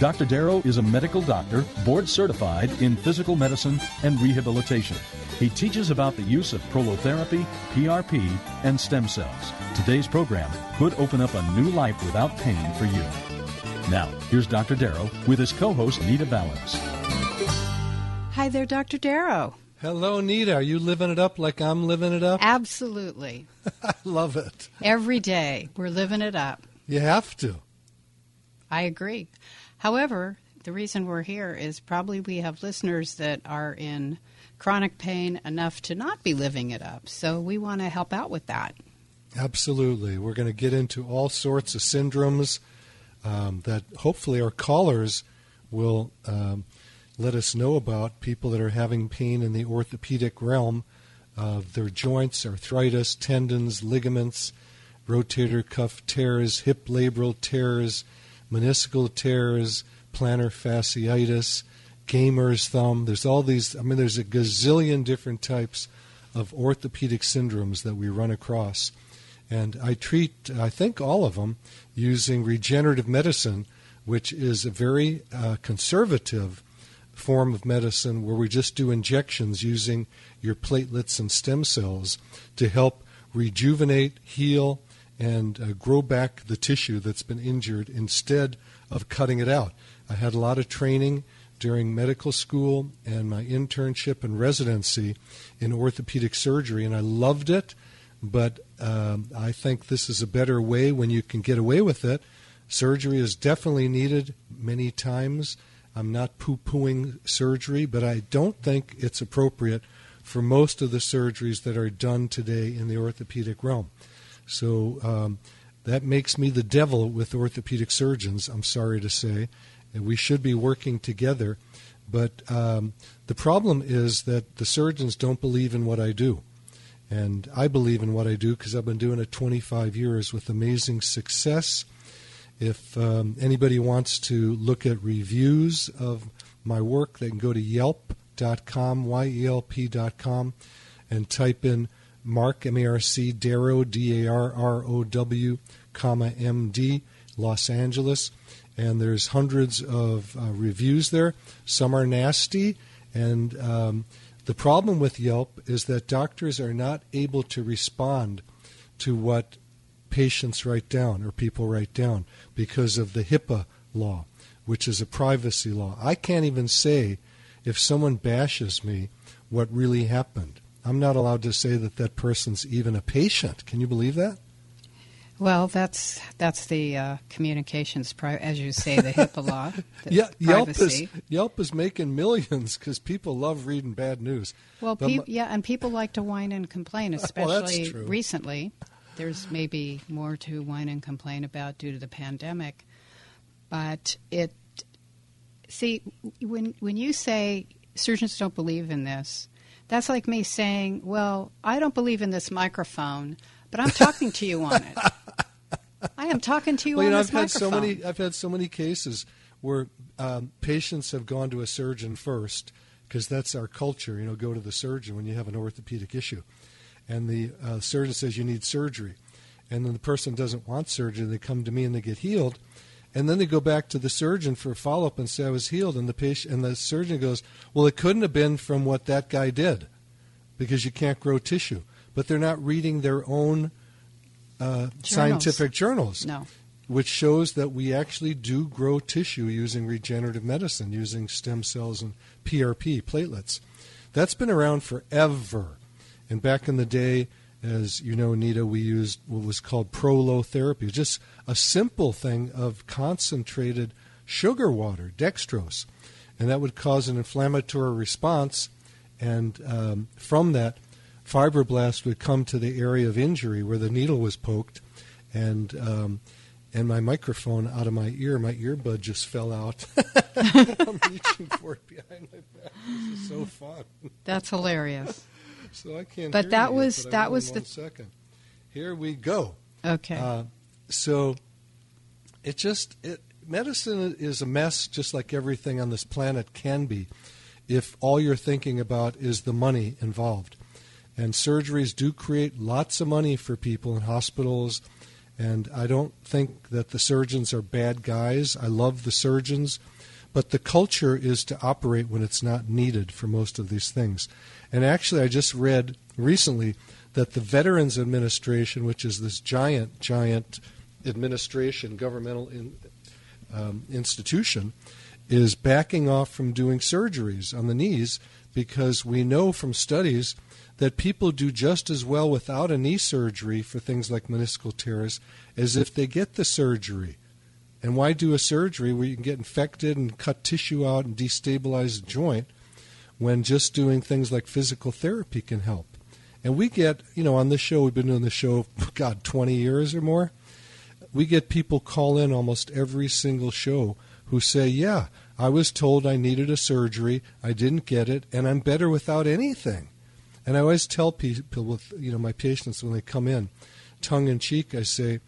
Dr. Darrow is a medical doctor, board certified in physical medicine and rehabilitation. He teaches about the use of prolotherapy, PRP, and stem cells. Today's program could open up a new life without pain for you. Now, here's Dr. Darrow with his co host, Nita Valens. Hi there, Dr. Darrow. Hello, Nita. Are you living it up like I'm living it up? Absolutely. I love it. Every day, we're living it up. You have to. I agree. However, the reason we're here is probably we have listeners that are in chronic pain enough to not be living it up. So we want to help out with that. Absolutely. We're going to get into all sorts of syndromes um, that hopefully our callers will um, let us know about people that are having pain in the orthopedic realm of their joints, arthritis, tendons, ligaments, rotator cuff tears, hip labral tears, meniscal tears, plantar fasciitis, gamer's thumb. There's all these, I mean, there's a gazillion different types of orthopedic syndromes that we run across. And I treat, I think, all of them using regenerative medicine, which is a very uh, conservative form of medicine where we just do injections using your platelets and stem cells to help rejuvenate, heal, and uh, grow back the tissue that's been injured instead of cutting it out. I had a lot of training during medical school and my internship and residency in orthopedic surgery, and I loved it. But um, I think this is a better way when you can get away with it. Surgery is definitely needed many times. I'm not poo pooing surgery, but I don't think it's appropriate for most of the surgeries that are done today in the orthopedic realm. So um, that makes me the devil with orthopedic surgeons, I'm sorry to say. And we should be working together. But um, the problem is that the surgeons don't believe in what I do. And I believe in what I do because I've been doing it 25 years with amazing success. If um, anybody wants to look at reviews of my work, they can go to yelp.com, Y-E-L-P.com, and type in Marc, M-A-R-C, Darrow, D-A-R-R-O-W, comma, M-D, Los Angeles. And there's hundreds of uh, reviews there. Some are nasty. And um, the problem with Yelp is that doctors are not able to respond to what patients write down or people write down because of the HIPAA law, which is a privacy law. I can't even say if someone bashes me what really happened. I'm not allowed to say that that person's even a patient. Can you believe that? Well, that's that's the uh, communications, pri- as you say, the HIPAA law. The yeah, Yelp privacy. is Yelp is making millions because people love reading bad news. Well, peop my- yeah, and people like to whine and complain, especially recently. There's maybe more to whine and complain about due to the pandemic, but it. See, when when you say surgeons don't believe in this, that's like me saying, "Well, I don't believe in this microphone, but I'm talking to you on it. I am talking to you well, you know, this I've had so many. I've had so many cases where um, patients have gone to a surgeon first because that's our culture. You know, go to the surgeon when you have an orthopedic issue, and the uh, surgeon says you need surgery, and then the person doesn't want surgery. They come to me and they get healed, and then they go back to the surgeon for a follow up and say I was healed, and the patient and the surgeon goes, well, it couldn't have been from what that guy did, because you can't grow tissue. But they're not reading their own uh, scientific journals No. which shows that we actually do grow tissue using regenerative medicine, using stem cells and PRP, platelets. That's been around forever. And back in the day, as you know, Nita, we used what was called prolotherapy, just a simple thing of concentrated sugar water, dextrose, and that would cause an inflammatory response, and um, from that, fibroblast would come to the area of injury where the needle was poked, and um, and my microphone out of my ear, my earbud just fell out. I'm reaching for it behind my back. This is so fun. That's hilarious. So I can't. But that you, was- but that was the- second. Here we go. Okay. Uh, so it just it, medicine is a mess, just like everything on this planet can be, if all you're thinking about is the money involved. And surgeries do create lots of money for people in hospitals. And I don't think that the surgeons are bad guys. I love the surgeons. But the culture is to operate when it's not needed for most of these things. And actually, I just read recently that the Veterans Administration, which is this giant, giant administration, governmental in, um, institution, is backing off from doing surgeries on the knees because we know from studies that people do just as well without a knee surgery for things like meniscal tears as if they get the surgery. And why do a surgery where you can get infected and cut tissue out and destabilize the joint when just doing things like physical therapy can help? And we get, you know, on this show, we've been doing the show, God, 20 years or more. We get people call in almost every single show who say, Yeah, I was told I needed a surgery, I didn't get it, and I'm better without anything. And I always tell people with, you know, my patients when they come in, tongue in cheek, I say,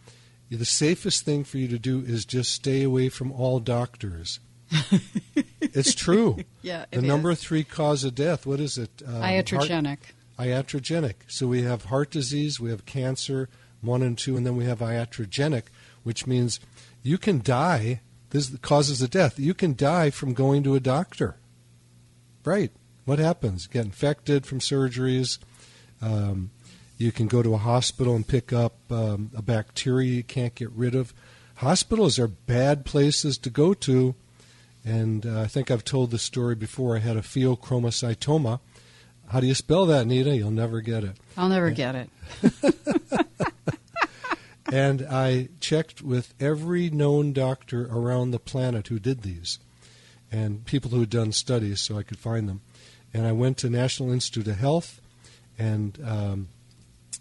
the safest thing for you to do is just stay away from all doctors. it's true. yeah. The it number is. three cause of death, what is it? Um, heart- iatrogenic. iatrogenic. So we have heart disease, we have cancer, one and two, and then we have iatrogenic, which means you can die. This causes of death. You can die from going to a doctor. Right. What happens? Get infected from surgeries. Um, you can go to a hospital and pick up um, a bacteria you can't get rid of. Hospitals are bad places to go to. And uh, I think I've told this story before. I had a pheochromocytoma. How do you spell that, Nita? You'll never get it. I'll never get it. and I checked with every known doctor around the planet who did these, and people who had done studies, so I could find them. And I went to National Institute of Health, and um,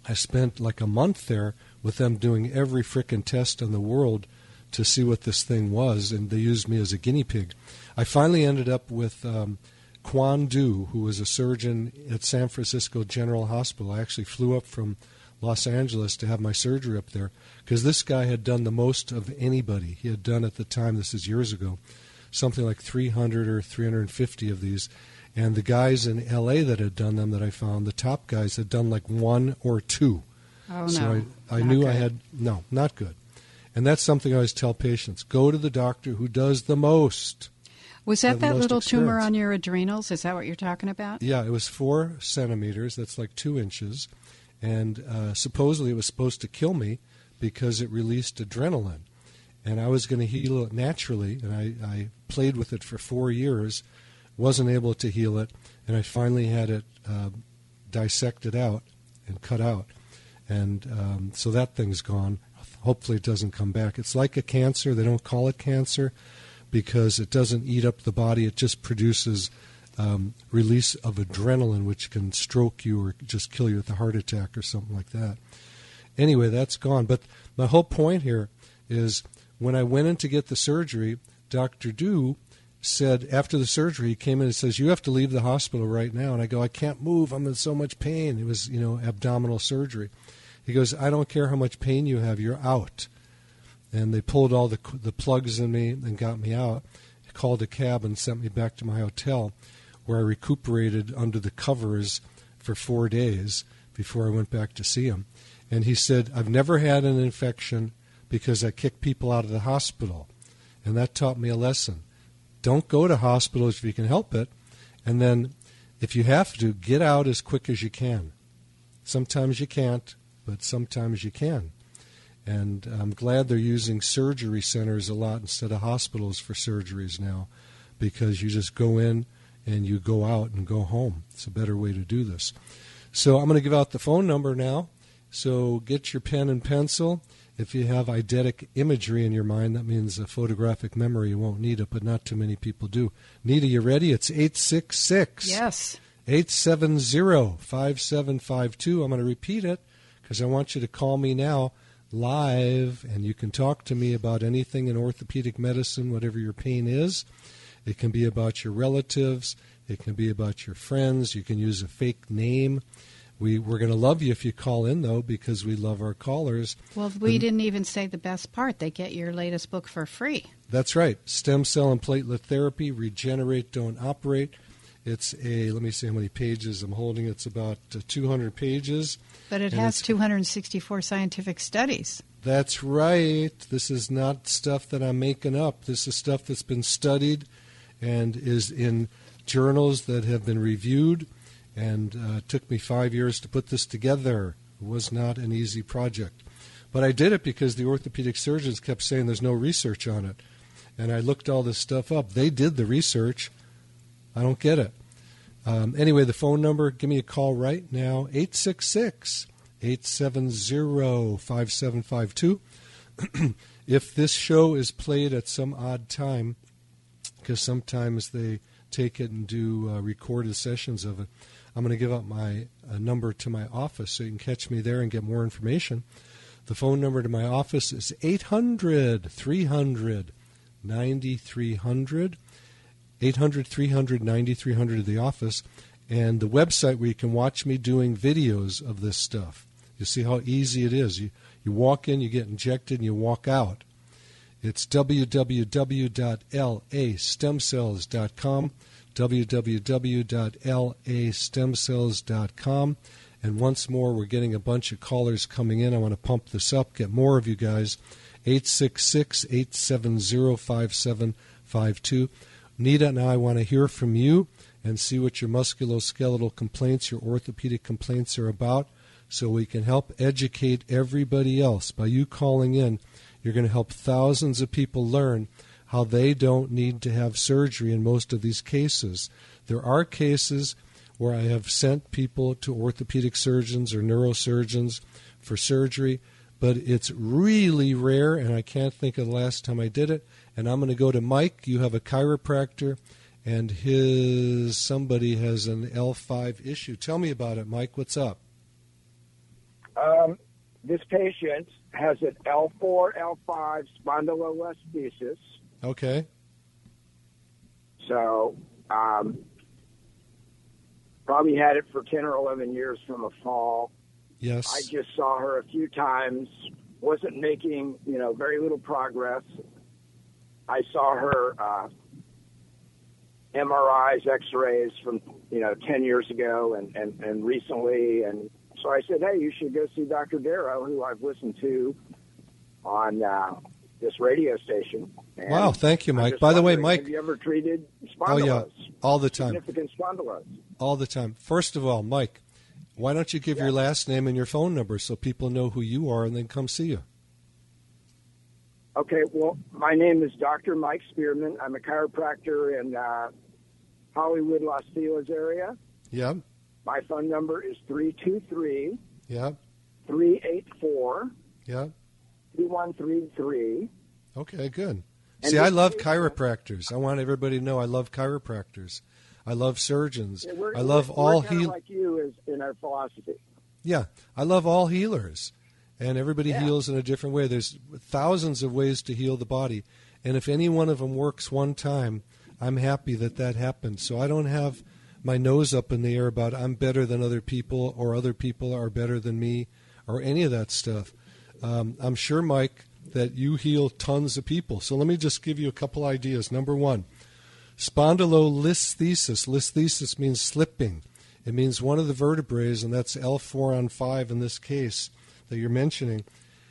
I spent like a month there with them doing every frickin' test in the world to see what this thing was, and they used me as a guinea pig. I finally ended up with um, Quan Duh, who was a surgeon at San Francisco General Hospital. I actually flew up from Los Angeles to have my surgery up there because this guy had done the most of anybody. He had done at the time, this is years ago, something like 300 or 350 of these. And the guys in LA that had done them that I found, the top guys had done like one or two. Oh, so no. I, I knew I had, no, not good. And that's something I always tell patients go to the doctor who does the most. Was that that little tumor on your adrenals? Is that what you're talking about? Yeah, it was four centimeters. That's like two inches. And uh, supposedly it was supposed to kill me because it released adrenaline. And I was going to heal it naturally. And I, I played with it for four years, wasn't able to heal it. And I finally had it uh, dissected out and cut out. And um, so that thing's gone. Hopefully it doesn't come back. It's like a cancer. They don't call it cancer because it doesn't eat up the body. It just produces um, release of adrenaline, which can stroke you or just kill you with a heart attack or something like that. Anyway, that's gone. But my whole point here is when I went in to get the surgery, Dr. Duh said after the surgery, he came in and says, You have to leave the hospital right now. And I go, I can't move. I'm in so much pain. It was, you know, abdominal surgery. He goes, I don't care how much pain you have, you're out. And they pulled all the, the plugs in me and got me out. He called a cab and sent me back to my hotel where I recuperated under the covers for four days before I went back to see him. And he said, I've never had an infection because I kicked people out of the hospital. And that taught me a lesson. Don't go to hospitals if you can help it. And then, if you have to, get out as quick as you can. Sometimes you can't, but sometimes you can. And I'm glad they're using surgery centers a lot instead of hospitals for surgeries now because you just go in and you go out and go home. It's a better way to do this. So I'm going to give out the phone number now. So get your pen and pencil. If you have eidetic imagery in your mind, that means a photographic memory. You won't need it, but not too many people do. Nita, you ready? It's 866. Yes. 870 5752. I'm going to repeat it because I want you to call me now live and you can talk to me about anything in orthopedic medicine, whatever your pain is. It can be about your relatives, it can be about your friends. You can use a fake name. We, we're going to love you if you call in, though, because we love our callers. Well, we and, didn't even say the best part. They get your latest book for free. That's right. Stem cell and platelet therapy, regenerate, don't operate. It's a, let me see how many pages I'm holding. It's about uh, 200 pages. But it has 264 scientific studies. That's right. This is not stuff that I'm making up. This is stuff that's been studied and is in journals that have been reviewed and uh, it took me five years to put this together. It was not an easy project. But I did it because the orthopedic surgeons kept saying there's no research on it. And I looked all this stuff up. They did the research. I don't get it. Um, anyway, the phone number, give me a call right now 866 870 5752. If this show is played at some odd time, because sometimes they take it and do uh, recorded sessions of it, I'm going to give up my uh, number to my office so you can catch me there and get more information. The phone number to my office is 800 300 9300. 800 300 9300 of the office. And the website where you can watch me doing videos of this stuff. You see how easy it is. You, you walk in, you get injected, and you walk out. It's www.lastemcells.com www.lastemcells.com. And once more, we're getting a bunch of callers coming in. I want to pump this up, get more of you guys. 866 870 5752. Nita and I want to hear from you and see what your musculoskeletal complaints, your orthopedic complaints are about so we can help educate everybody else. By you calling in, you're going to help thousands of people learn how they don't need to have surgery in most of these cases. There are cases where I have sent people to orthopedic surgeons or neurosurgeons for surgery, but it's really rare, and I can't think of the last time I did it. And I'm going to go to Mike. You have a chiropractor, and his somebody has an L5 issue. Tell me about it, Mike. What's up? Um, this patient has an L4, L5 spondylolisthesis Okay. So, um, probably had it for 10 or 11 years from a fall. Yes. I just saw her a few times, wasn't making, you know, very little progress. I saw her uh, MRIs, X-rays from, you know, 10 years ago and, and, and recently. And so I said, hey, you should go see Dr. Darrow, who I've listened to on uh, this radio station. And wow, thank you, Mike. By the way, Mike, have you ever treated spondylos? Oh yeah, all the time. Significant spondylos. All the time. First of all, Mike, why don't you give yeah. your last name and your phone number so people know who you are and then come see you? Okay, well, my name is Dr. Mike Spearman. I'm a chiropractor in uh, Hollywood, Los Feliz area. Yeah. My phone number is 323 Yeah. 384 Yeah. 2133. Okay, good. See, I love chiropractors. I want everybody to know I love chiropractors. I love surgeons. Yeah, I love all healers. like you is in our philosophy. Yeah, I love all healers, and everybody yeah. heals in a different way. There's thousands of ways to heal the body, and if any one of them works one time, I'm happy that that happened. So I don't have my nose up in the air about I'm better than other people or other people are better than me or any of that stuff. Um, I'm sure, Mike, that you heal tons of people. So let me just give you a couple ideas. Number one, spondylolisthesis. Listhesis means slipping. It means one of the vertebrae, and that's L4 on 5 in this case that you're mentioning,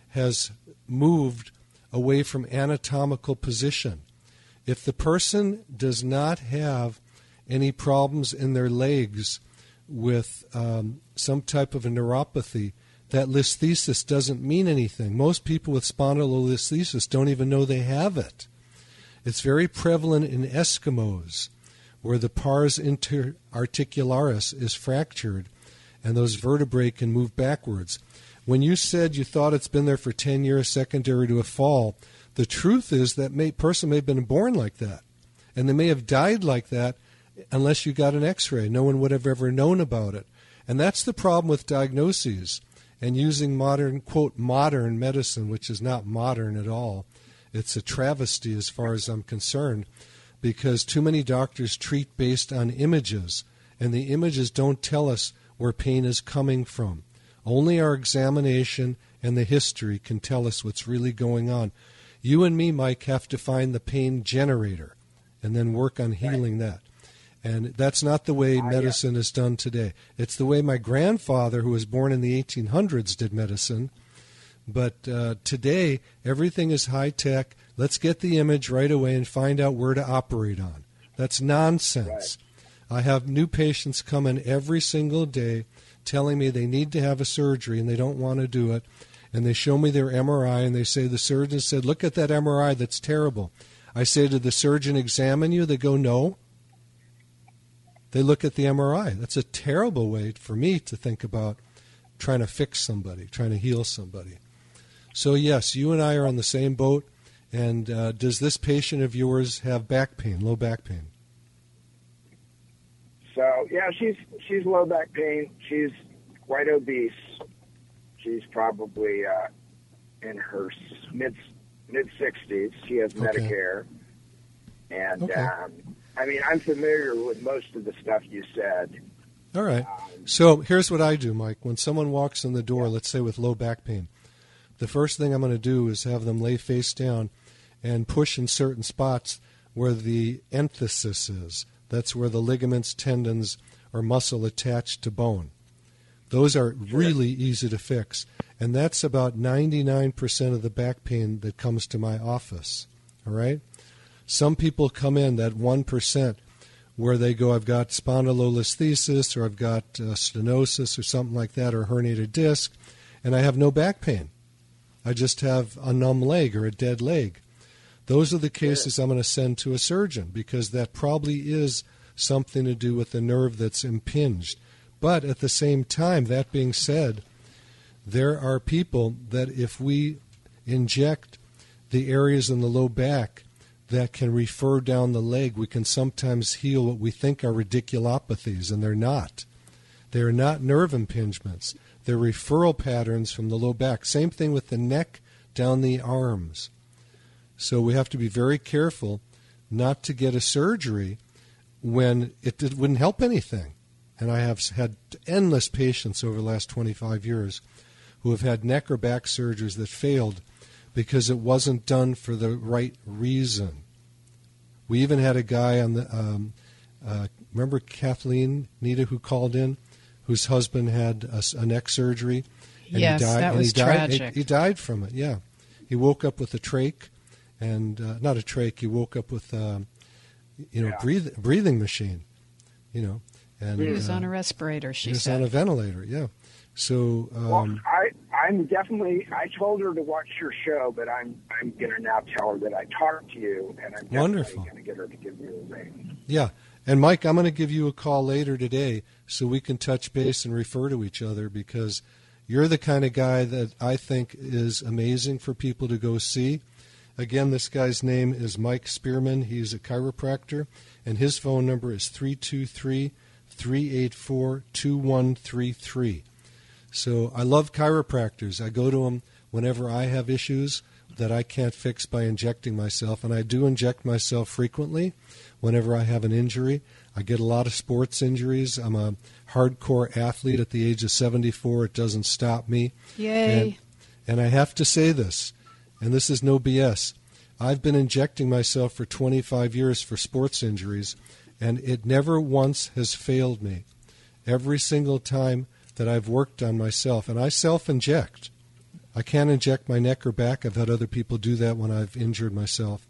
has moved away from anatomical position. If the person does not have any problems in their legs with um, some type of a neuropathy, that listhesis doesn't mean anything. Most people with spondylolisthesis don't even know they have it. It's very prevalent in Eskimos, where the pars interarticularis is fractured and those vertebrae can move backwards. When you said you thought it's been there for 10 years, secondary to a fall, the truth is that may, person may have been born like that. And they may have died like that unless you got an x ray. No one would have ever known about it. And that's the problem with diagnoses and using modern, quote, modern medicine, which is not modern at all. It's a travesty as far as I'm concerned because too many doctors treat based on images, and the images don't tell us where pain is coming from. Only our examination and the history can tell us what's really going on. You and me, Mike, have to find the pain generator and then work on healing that. And that's not the way medicine is done today. It's the way my grandfather, who was born in the 1800s, did medicine. But uh, today, everything is high tech. Let's get the image right away and find out where to operate on. That's nonsense. Right. I have new patients come in every single day telling me they need to have a surgery and they don't want to do it. And they show me their MRI and they say, The surgeon said, Look at that MRI, that's terrible. I say, Did the surgeon examine you? They go, No they look at the MRI. That's a terrible way for me to think about trying to fix somebody, trying to heal somebody. So, yes, you and I are on the same boat. And uh, does this patient of yours have back pain, low back pain? Yeah, she's she's low back pain. She's quite obese. She's probably uh, in her mid mid sixties. She has okay. Medicare, and okay. um, I mean, I'm familiar with most of the stuff you said. All right. Um, so here's what I do, Mike. When someone walks in the door, let's say with low back pain, the first thing I'm going to do is have them lay face down and push in certain spots where the enthesis is. That's where the ligaments, tendons, or muscle attached to bone. Those are really easy to fix. And that's about 99% of the back pain that comes to my office. All right? Some people come in that 1% where they go, I've got spondylolisthesis or I've got uh, stenosis or something like that or herniated disc, and I have no back pain. I just have a numb leg or a dead leg. Those are the cases I'm going to send to a surgeon because that probably is something to do with the nerve that's impinged. But at the same time, that being said, there are people that if we inject the areas in the low back that can refer down the leg, we can sometimes heal what we think are radiculopathies, and they're not. They are not nerve impingements. They're referral patterns from the low back. Same thing with the neck down the arms. So we have to be very careful not to get a surgery when it, it wouldn't help anything. And I have had endless patients over the last 25 years who have had neck or back surgeries that failed because it wasn't done for the right reason. We even had a guy on the, um, uh, remember Kathleen Nita who called in, whose husband had a, a neck surgery, and yes, he died. that was he died, tragic. He, he, died from it. Yeah, he woke up with a trach, and uh, not a trach. He woke up with, um, you know, yeah. breath, breathing machine. You know, and he was uh, on a respirator. She he was said. on a ventilator. Yeah. So um, well, I I'm definitely I told her to watch your show, but I'm I'm gonna now tell her that I talked to you, and I'm wonderful. gonna get her to give you a ring. Yeah, and Mike, I'm gonna give you a call later today so we can touch base and refer to each other because you're the kind of guy that I think is amazing for people to go see. Again, this guy's name is Mike Spearman. He's a chiropractor, and his phone number is 323 384 2133. So I love chiropractors. I go to them whenever I have issues that I can't fix by injecting myself, and I do inject myself frequently whenever I have an injury. I get a lot of sports injuries. I'm a hardcore athlete at the age of 74. It doesn't stop me. Yay. And, and I have to say this, and this is no BS. I've been injecting myself for 25 years for sports injuries, and it never once has failed me. Every single time that I've worked on myself, and I self inject. I can't inject my neck or back. I've had other people do that when I've injured myself.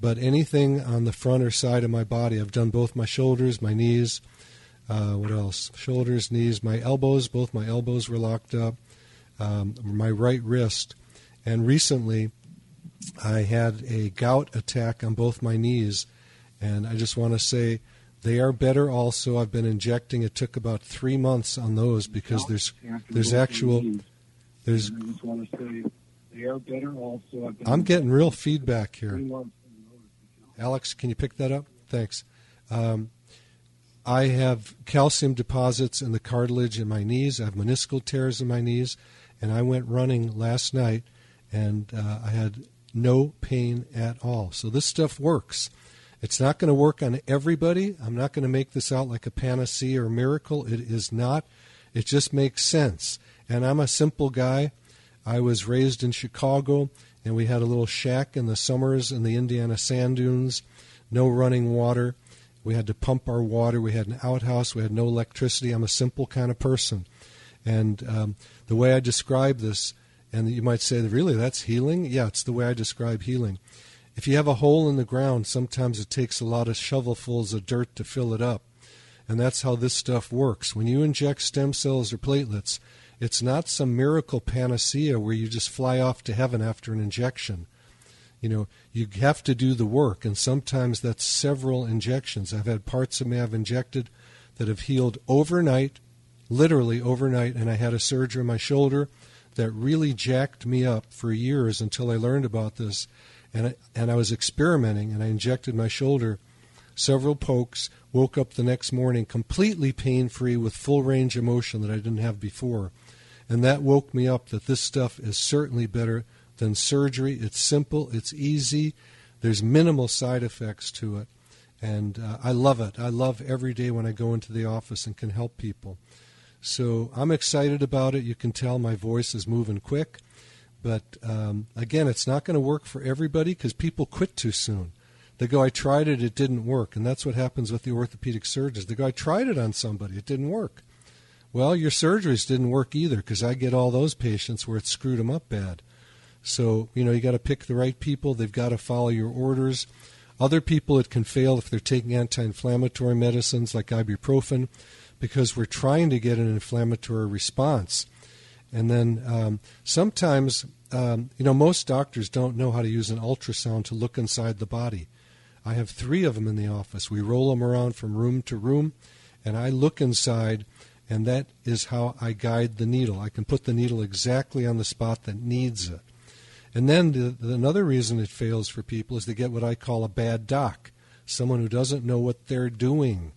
But anything on the front or side of my body, I've done both my shoulders, my knees, uh, what else? Shoulders, knees, my elbows, both my elbows were locked up, um, my right wrist. And recently, I had a gout attack on both my knees. And I just want to say, they are better also. I've been injecting. It took about three months on those because there's there's actual There's. I just want to say they are better. Also, I'm getting real feedback here. Alex, can you pick that up? Thanks. Um, I have calcium deposits in the cartilage in my knees. I have meniscal tears in my knees, and I went running last night, and uh, I had no pain at all. So this stuff works. It's not going to work on everybody. I'm not going to make this out like a panacea or miracle. It is not. It just makes sense. And I'm a simple guy. I was raised in Chicago, and we had a little shack in the summers in the Indiana sand dunes, no running water. We had to pump our water. We had an outhouse. We had no electricity. I'm a simple kind of person. And um, the way I describe this, and you might say, really, that's healing? Yeah, it's the way I describe healing. If you have a hole in the ground, sometimes it takes a lot of shovelfuls of dirt to fill it up. And that's how this stuff works. When you inject stem cells or platelets, it's not some miracle panacea where you just fly off to heaven after an injection. You know, you have to do the work, and sometimes that's several injections. I've had parts of me I've injected that have healed overnight, literally overnight, and I had a surgery on my shoulder that really jacked me up for years until I learned about this and I, and I was experimenting, and I injected my shoulder several pokes. Woke up the next morning completely pain free with full range of motion that I didn't have before, and that woke me up that this stuff is certainly better than surgery. It's simple, it's easy, there's minimal side effects to it, and uh, I love it. I love every day when I go into the office and can help people. So I'm excited about it. You can tell my voice is moving quick. But um, again, it's not going to work for everybody because people quit too soon. They go, I tried it, it didn't work. And that's what happens with the orthopedic surgeons. They go, I tried it on somebody, it didn't work. Well, your surgeries didn't work either because I get all those patients where it screwed them up bad. So, you know, you got to pick the right people. They've got to follow your orders. Other people, it can fail if they're taking anti inflammatory medicines like ibuprofen because we're trying to get an inflammatory response. And then um, sometimes um, you know, most doctors don't know how to use an ultrasound to look inside the body. I have three of them in the office. We roll them around from room to room, and I look inside, and that is how I guide the needle. I can put the needle exactly on the spot that needs it. And then the, the, another reason it fails for people is they get what I call a bad doc, someone who doesn't know what they're doing.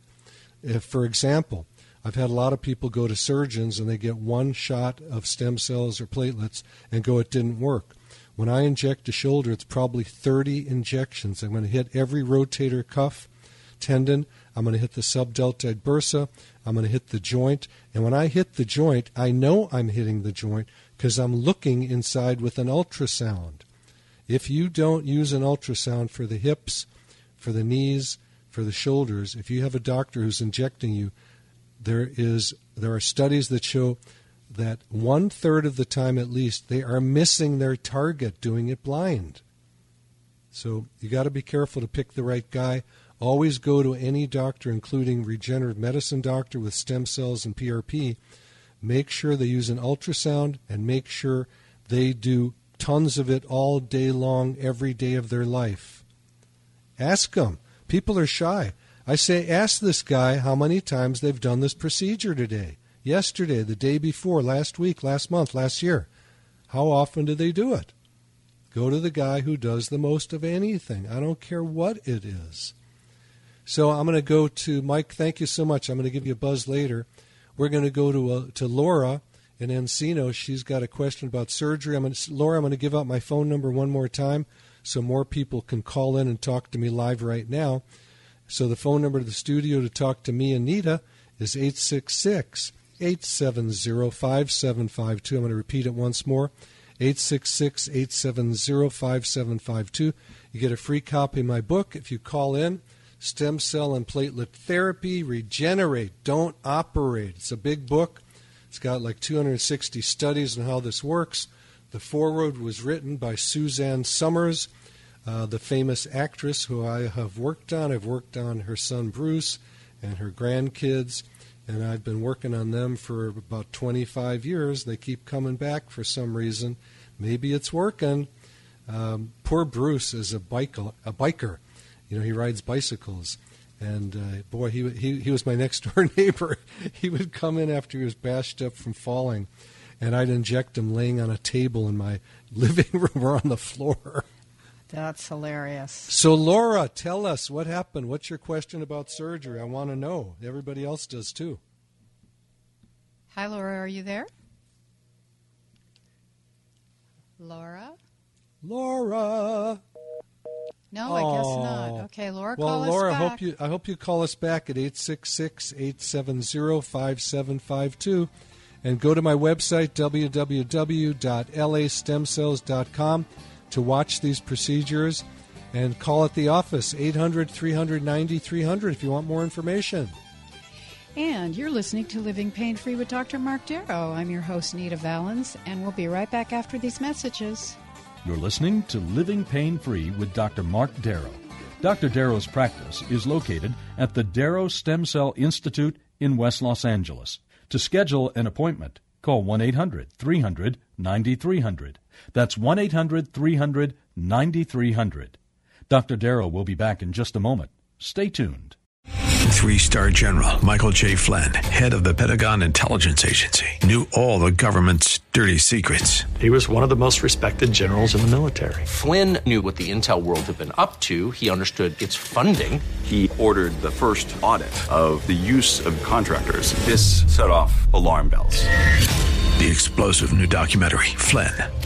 If, for example, I've had a lot of people go to surgeons and they get one shot of stem cells or platelets and go, it didn't work. When I inject a shoulder, it's probably 30 injections. I'm going to hit every rotator cuff tendon. I'm going to hit the subdeltoid bursa. I'm going to hit the joint. And when I hit the joint, I know I'm hitting the joint because I'm looking inside with an ultrasound. If you don't use an ultrasound for the hips, for the knees, for the shoulders, if you have a doctor who's injecting you, there is there are studies that show that one third of the time at least they are missing their target doing it blind. So you got to be careful to pick the right guy. Always go to any doctor, including regenerative medicine doctor with stem cells and PRP. Make sure they use an ultrasound and make sure they do tons of it all day long, every day of their life. Ask them. People are shy. I say, ask this guy how many times they've done this procedure today, yesterday, the day before, last week, last month, last year. How often do they do it? Go to the guy who does the most of anything. I don't care what it is. So I'm going to go to Mike. Thank you so much. I'm going to give you a buzz later. We're going to go to uh, to Laura in Encino. She's got a question about surgery. I'm going to, Laura. I'm going to give out my phone number one more time so more people can call in and talk to me live right now. So the phone number to the studio to talk to me and Nita is 866 870 5752. I'm going to repeat it once more 866 870 5752. You get a free copy of my book if you call in. Stem cell and platelet therapy, regenerate, don't operate. It's a big book. It's got like 260 studies on how this works. The foreword was written by Suzanne Somers. Uh, the famous actress who I have worked on. I've worked on her son Bruce and her grandkids, and I've been working on them for about 25 years. They keep coming back for some reason. Maybe it's working. Um, poor Bruce is a biker, a biker. You know, he rides bicycles. And uh, boy, he, he he was my next door neighbor. he would come in after he was bashed up from falling, and I'd inject him laying on a table in my living room or on the floor. That's hilarious. So, Laura, tell us what happened. What's your question about surgery? I want to know. Everybody else does too. Hi, Laura. Are you there? Laura? Laura. No, I guess not. Okay, Laura, well, call Laura, us I back. hope you I hope you call us back at 866-870-5752 and go to my website www.lastemcells.com to watch these procedures and call at the office 800-390-300 if you want more information. And you're listening to Living Pain Free with Dr. Marc Darrow. I'm your host, Nita Valens, and we'll be right back after these messages. You're listening to Living Pain Free with Dr. Marc Darrow. Dr. Darrow's practice is located at the Darrow Stem Cell Institute in West Los Angeles. To schedule an appointment, call 1 800 300 9300. That's 1 800 300 9300. Dr. Darrow will be back in just a moment. Stay tuned. Three star general Michael J. Flynn, head of the Pentagon Intelligence Agency, knew all the government's dirty secrets. He was one of the most respected generals in the military. Flynn knew what the intel world had been up to. He understood its funding. He ordered the first audit of the use of contractors. This set off alarm bells. The explosive new documentary, Flynn,